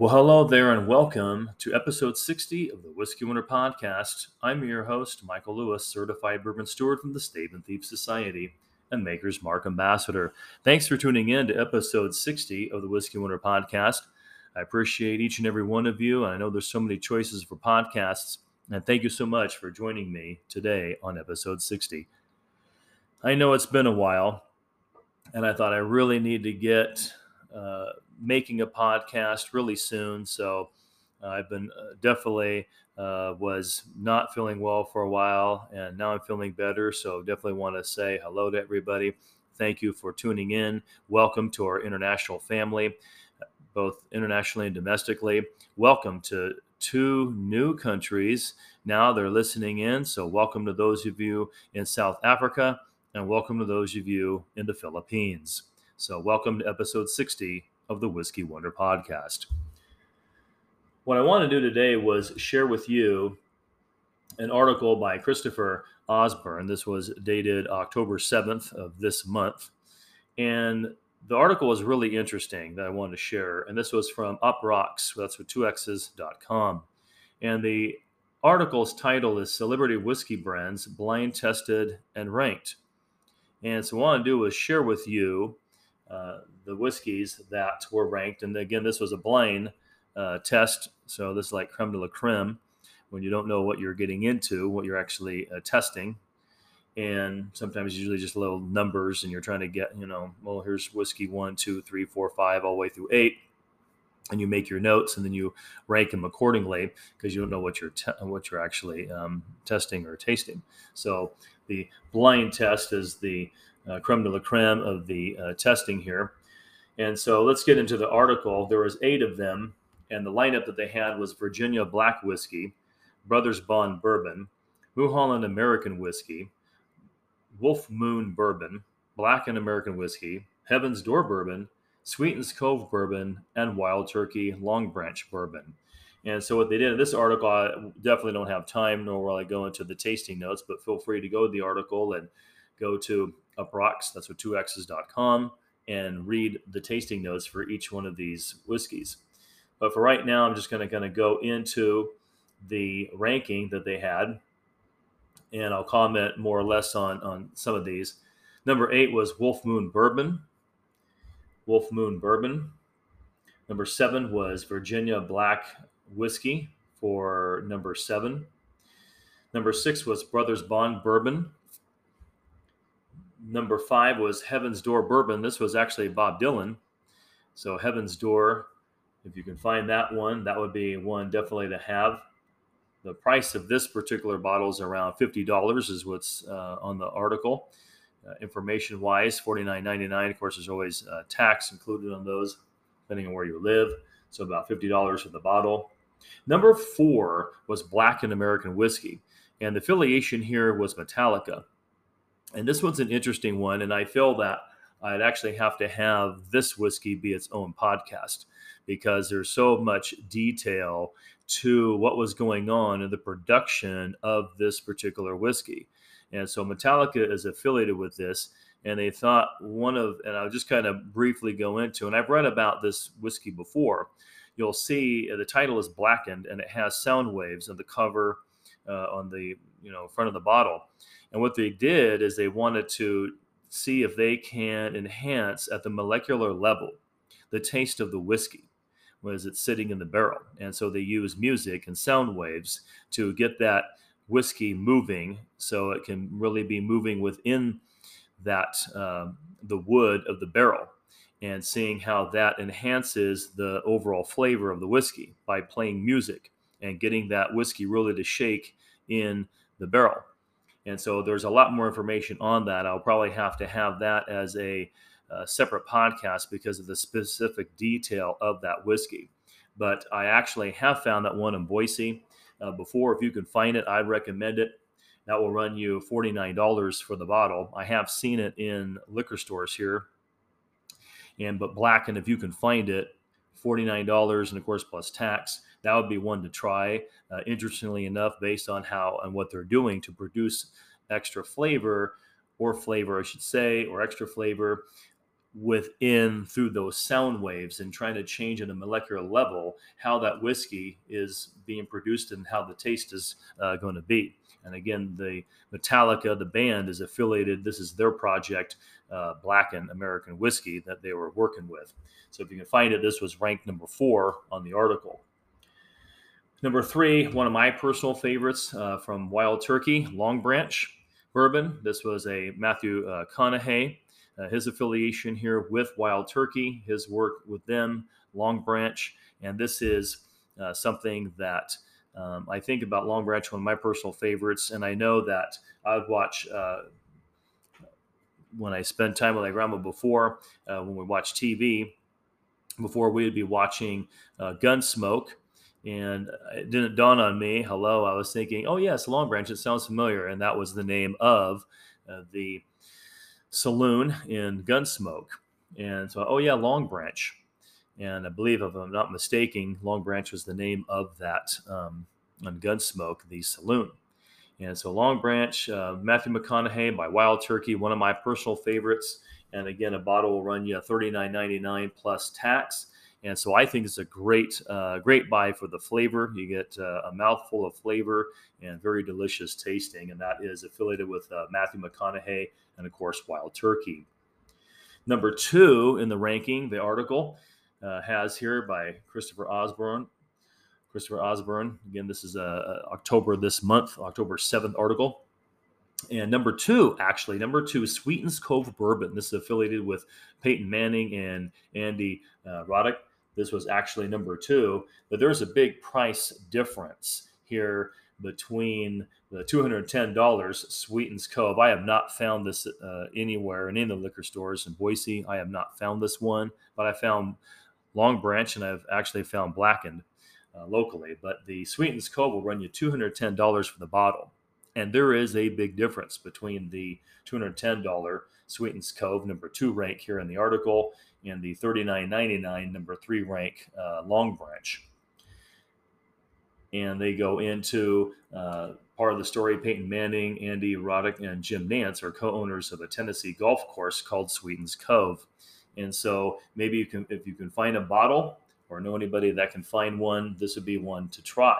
Well, hello there, and welcome to episode 60 of the Whiskey Winter Podcast. I'm your host, Michael Lewis, certified bourbon steward from the Stave and Thief Society and Maker's Mark Ambassador. Thanks for tuning in to episode 60 of the Whiskey Winter Podcast. I appreciate each and every one of you. I know there's so many choices for podcasts, and thank you so much for joining me today on episode 60. I know it's been a while, and I thought I really need to get uh, making a podcast really soon. So uh, I've been uh, definitely uh, was not feeling well for a while, and now I'm feeling better. So definitely want to say hello to everybody. Thank you for tuning in. Welcome to our international family, both internationally and domestically. Welcome to two new countries. Now they're listening in. So welcome to those of you in South Africa, and welcome to those of you in the Philippines. So welcome to episode 60 of the Whiskey Wonder podcast. What I want to do today was share with you an article by Christopher Osborne. This was dated October 7th of this month. And the article was really interesting that I wanted to share. And this was from Uproxx, that's with 2x's.com. And the article's title is Celebrity Whiskey Brands Blind Tested and Ranked. And so what I want to do is share with you uh, the whiskeys that were ranked. And again, this was a blind uh, test. So this is like creme de la creme when you don't know what you're getting into, what you're actually uh, testing. And sometimes usually just little numbers, and you're trying to get, you know, well, here's whiskey one, two, three, four, five, all the way through eight, and you make your notes, and then you rank them accordingly because you don't know what you're te- what you're actually um, testing or tasting. So the blind test is the uh, creme de la creme of the uh, testing here. And so let's get into the article. There was eight of them, and the lineup that they had was Virginia Black Whiskey, Brothers Bond Bourbon, Mulholland American Whiskey, Wolf Moon Bourbon, Blackened American Whiskey, Heaven's Door Bourbon, Sweetens Cove Bourbon, and Wild Turkey Long Branch Bourbon. And so what they did in this article, I definitely don't have time, nor will I go into the tasting notes, but feel free to go to the article and go to Uproxx, that's with 2x's.com, and read the tasting notes for each one of these whiskeys. But for right now, I'm just going to kind of go into the ranking that they had, and I'll comment more or less on, on some of these. Number eight was Wolf Moon Bourbon. Wolf Moon Bourbon. Number seven was Virginia Black Whiskey for number seven. Number six was Brothers Bond Bourbon number five was Heaven's Door Bourbon. This was actually Bob Dylan. So Heaven's Door, if you can find that one, that would be one definitely to have. The price of this particular bottle is around fifty dollars, is what's uh, on the article. Uh, information wise, forty nine ninety nine. Of course, there's always uh, tax included on those, depending on where you live. So about fifty dollars for the bottle. Number four was Blackened American Whiskey, and the affiliation here was Metallica. And this one's an interesting one. And I feel that I'd actually have to have this whiskey be its own podcast because there's so much detail to what was going on in the production of this particular whiskey. And so Metallica is affiliated with this. And they thought one of, and I'll just kind of briefly go into, and I've read about this whiskey before. You'll see the title is blackened and it has sound waves on the cover, uh, on the you know front of the bottle. And what they did is they wanted to see if they can enhance at the molecular level the taste of the whiskey as it's sitting in the barrel. And so they use music and sound waves to get that whiskey moving so it can really be moving within that uh, the wood of the barrel and seeing how that enhances the overall flavor of the whiskey by playing music and getting that whiskey really to shake in the barrel. And so there's a lot more information on that. I'll probably have to have that as a, a separate podcast because of the specific detail of that whiskey. But I actually have found that one in Boise uh, before. If you can find it, I'd recommend it. That will run you $49 for the bottle. I have seen it in liquor stores here. And but black, and if you can find it, $49 and of course plus tax that would be one to try. Uh, interestingly enough, based on how and what they're doing to produce extra flavor or flavor, I should say, or extra flavor, within through those sound waves and trying to change at a molecular level how that whiskey is being produced and how the taste is uh, going to be. And again, the Metallica, the band, is affiliated. This is their project, uh, Blackened American Whiskey, that they were working with. So if you can find it, this was ranked number four on the article. Number three, one of my personal favorites uh, from Wild Turkey, Long Branch Bourbon. This was a Matthew uh, Conaughey uh, his affiliation here with Wild Turkey, his work with them, Long Branch, and this is uh, something that um, I think about Long Branch, one of my personal favorites, and I know that I would watch. Uh, when I spend time with my grandma before, uh, when we watch TV, before we would be watching uh, Gunsmoke, and it didn't dawn on me. Hello, I was thinking, oh yes, Long Branch. It sounds familiar, and that was the name of uh, the saloon in Gunsmoke. And so, oh yeah, Long Branch. And I believe, if I'm not mistaken, Long Branch was the name of that um, on Gunsmoke, the saloon. And so, Long Branch, uh, Matthew McConaughey by Wild Turkey, one of my personal favorites. And again, a bottle will run you $39.99 plus tax. And so I think it's a great, uh, great buy for the flavor. You get uh, a mouthful of flavor and very delicious tasting. And that is affiliated with uh, Matthew McConaughey and, of course, Wild Turkey. Number two in the ranking, the article uh, has here by Christopher Osborne. Christopher Osborne. Again, this is uh, October this month, October 7th article. And number two, actually, number two Sweetens Cove Bourbon. This is affiliated with Peyton Manning and Andy uh, Roddick. This was actually number two, but there's a big price difference here between the $210 Sweetens Cove. I have not found this uh, anywhere in any of the liquor stores in Boise. I have not found this one, but I found Long Branch and I've actually found Blackened uh, locally. But the Sweetens Cove will run you $210 for the bottle. And there is a big difference between the $210 Sweetens Cove, number two rank here in the article, and the $39.99 number three rank uh, Long Branch. And they go into uh, part of the story. Peyton Manning, Andy Roddick, and Jim Nantz are co-owners of a Tennessee golf course called Sweetens Cove. And so maybe you can, if you can find a bottle or know anybody that can find one, this would be one to try.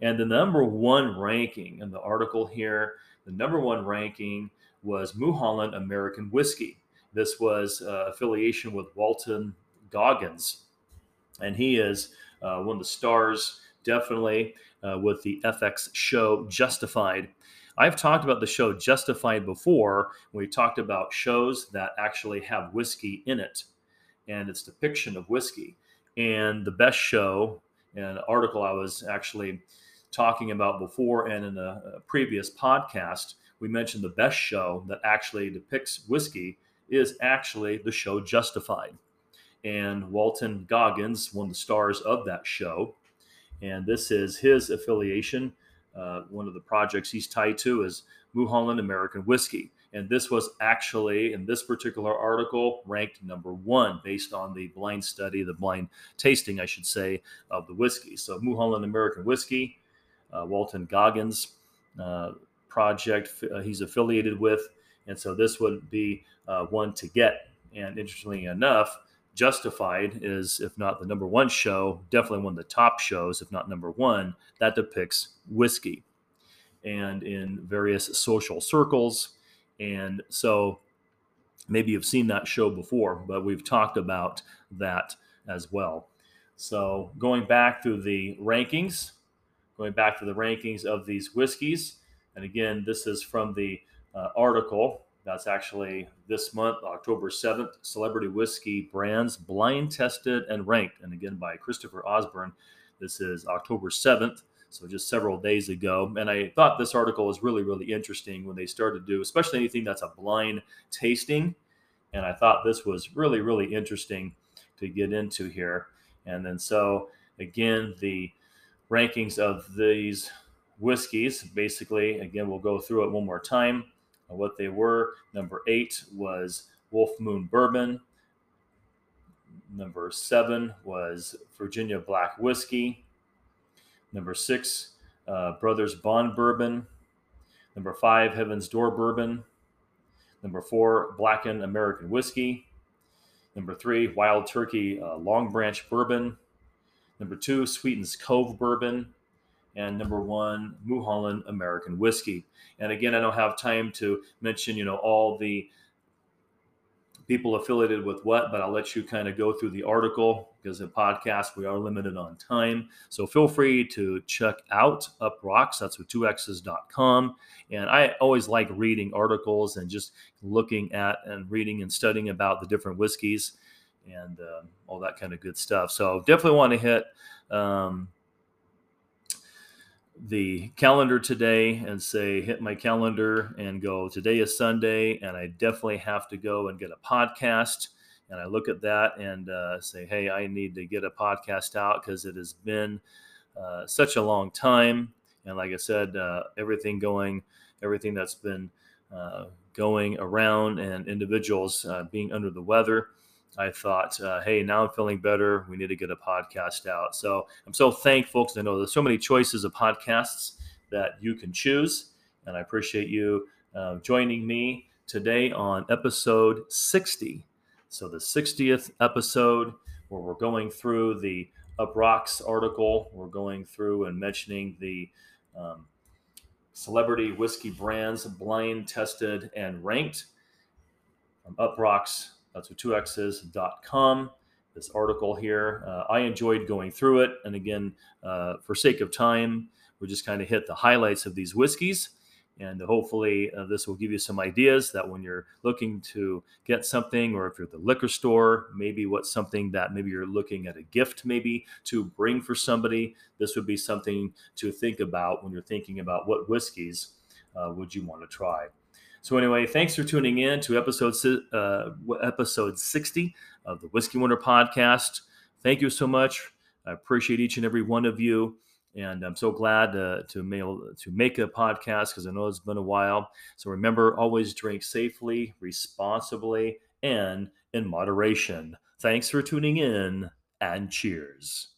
And the number one ranking in the article here, the number one ranking was Mulholland American Whiskey. This was uh, affiliation with Walton Goggins, and he is uh, one of the stars, definitely, uh, with the FX show Justified. I've talked about the show Justified before. We talked about shows that actually have whiskey in it and its depiction of whiskey. And the best show, an article I was actually talking about before and in a, a previous podcast, we mentioned the best show that actually depicts whiskey is actually the show Justified. And Walton Goggins, one of the stars of that show, and this is his affiliation. Uh, one of the projects he's tied to is Mulholland American Whiskey. And this was actually, in this particular article, ranked number one based on the blind study, the blind tasting, I should say, of the whiskey. So, Mulholland American Whiskey, uh, Walton Goggins uh, project uh, he's affiliated with. And so, this would be uh, one to get. And interestingly enough, Justified is, if not the number one show, definitely one of the top shows, if not number one, that depicts whiskey and in various social circles. And so maybe you've seen that show before, but we've talked about that as well. So going back through the rankings, going back to the rankings of these whiskeys, and again, this is from the uh, article that's actually this month, October 7th. Celebrity Whiskey Brands Blind Tested and Ranked. And again, by Christopher Osborne. This is October 7th, so just several days ago. And I thought this article was really, really interesting when they started to do, especially anything that's a blind tasting. And I thought this was really, really interesting to get into here. And then, so again, the rankings of these whiskeys basically, again, we'll go through it one more time what they were. Number eight was Wolf Moon Bourbon. Number seven was Virginia Black Whiskey. Number six, uh, Brothers Bond Bourbon. Number five, Heaven's Door Bourbon. Number four, Blackened American Whiskey. Number three, Wild Turkey uh, Long Branch Bourbon. Number two, Sweetens Cove Bourbon. And number one, Mulholland American Whiskey. And again, I don't have time to mention, you know, all the people affiliated with what, but I'll let you kind of go through the article because in podcast we are limited on time. So feel free to check out Uproxx. That's with two X's.com. And I always like reading articles and just looking at and reading and studying about the different whiskeys and uh, all that kind of good stuff. So definitely want to hit um, the calendar today and say, hit my calendar and go, today is Sunday, and I definitely have to go and get a podcast. And I look at that and uh, say, hey, I need to get a podcast out because it has been uh, such a long time. And like I said, uh, everything going, everything that's been uh, going around and individuals uh, being under the weather. I thought, uh, hey, now I'm feeling better. We need to get a podcast out. So I'm so thankful because I know there's so many choices of podcasts that you can choose. And I appreciate you uh, joining me today on episode 60. So the 60th episode where we're going through the Uproxx article. We're going through and mentioning the um, celebrity whiskey brands blind tested and ranked from Uproxx that's with two X's.com. This article here, uh, I enjoyed going through it. And again, uh, for sake of time, we just kind of hit the highlights of these whiskeys. And hopefully, uh, this will give you some ideas that when you're looking to get something, or if you're at the liquor store, maybe what's something that maybe you're looking at a gift, maybe to bring for somebody, this would be something to think about when you're thinking about what whiskeys uh, would you want to try. So anyway, thanks for tuning in to episode uh, episode 60 of the Whiskey Wonder podcast. Thank you so much. I appreciate each and every one of you, and I'm so glad to to, mail, to make a podcast because I know it's been a while. So remember, always drink safely, responsibly, and in moderation. Thanks for tuning in, and cheers.